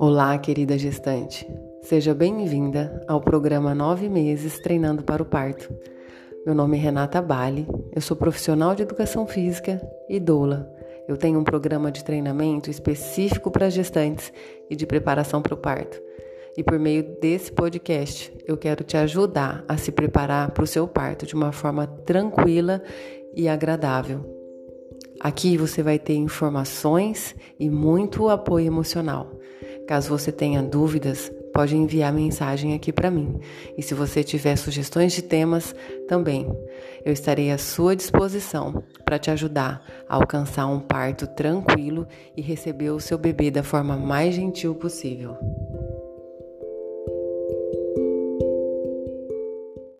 Olá, querida gestante. Seja bem-vinda ao programa Nove Meses Treinando para o Parto. Meu nome é Renata Bali, eu sou profissional de educação física e doula. Eu tenho um programa de treinamento específico para gestantes e de preparação para o parto. E por meio desse podcast, eu quero te ajudar a se preparar para o seu parto de uma forma tranquila e agradável. Aqui você vai ter informações e muito apoio emocional. Caso você tenha dúvidas, pode enviar mensagem aqui para mim. E se você tiver sugestões de temas, também. Eu estarei à sua disposição para te ajudar a alcançar um parto tranquilo e receber o seu bebê da forma mais gentil possível.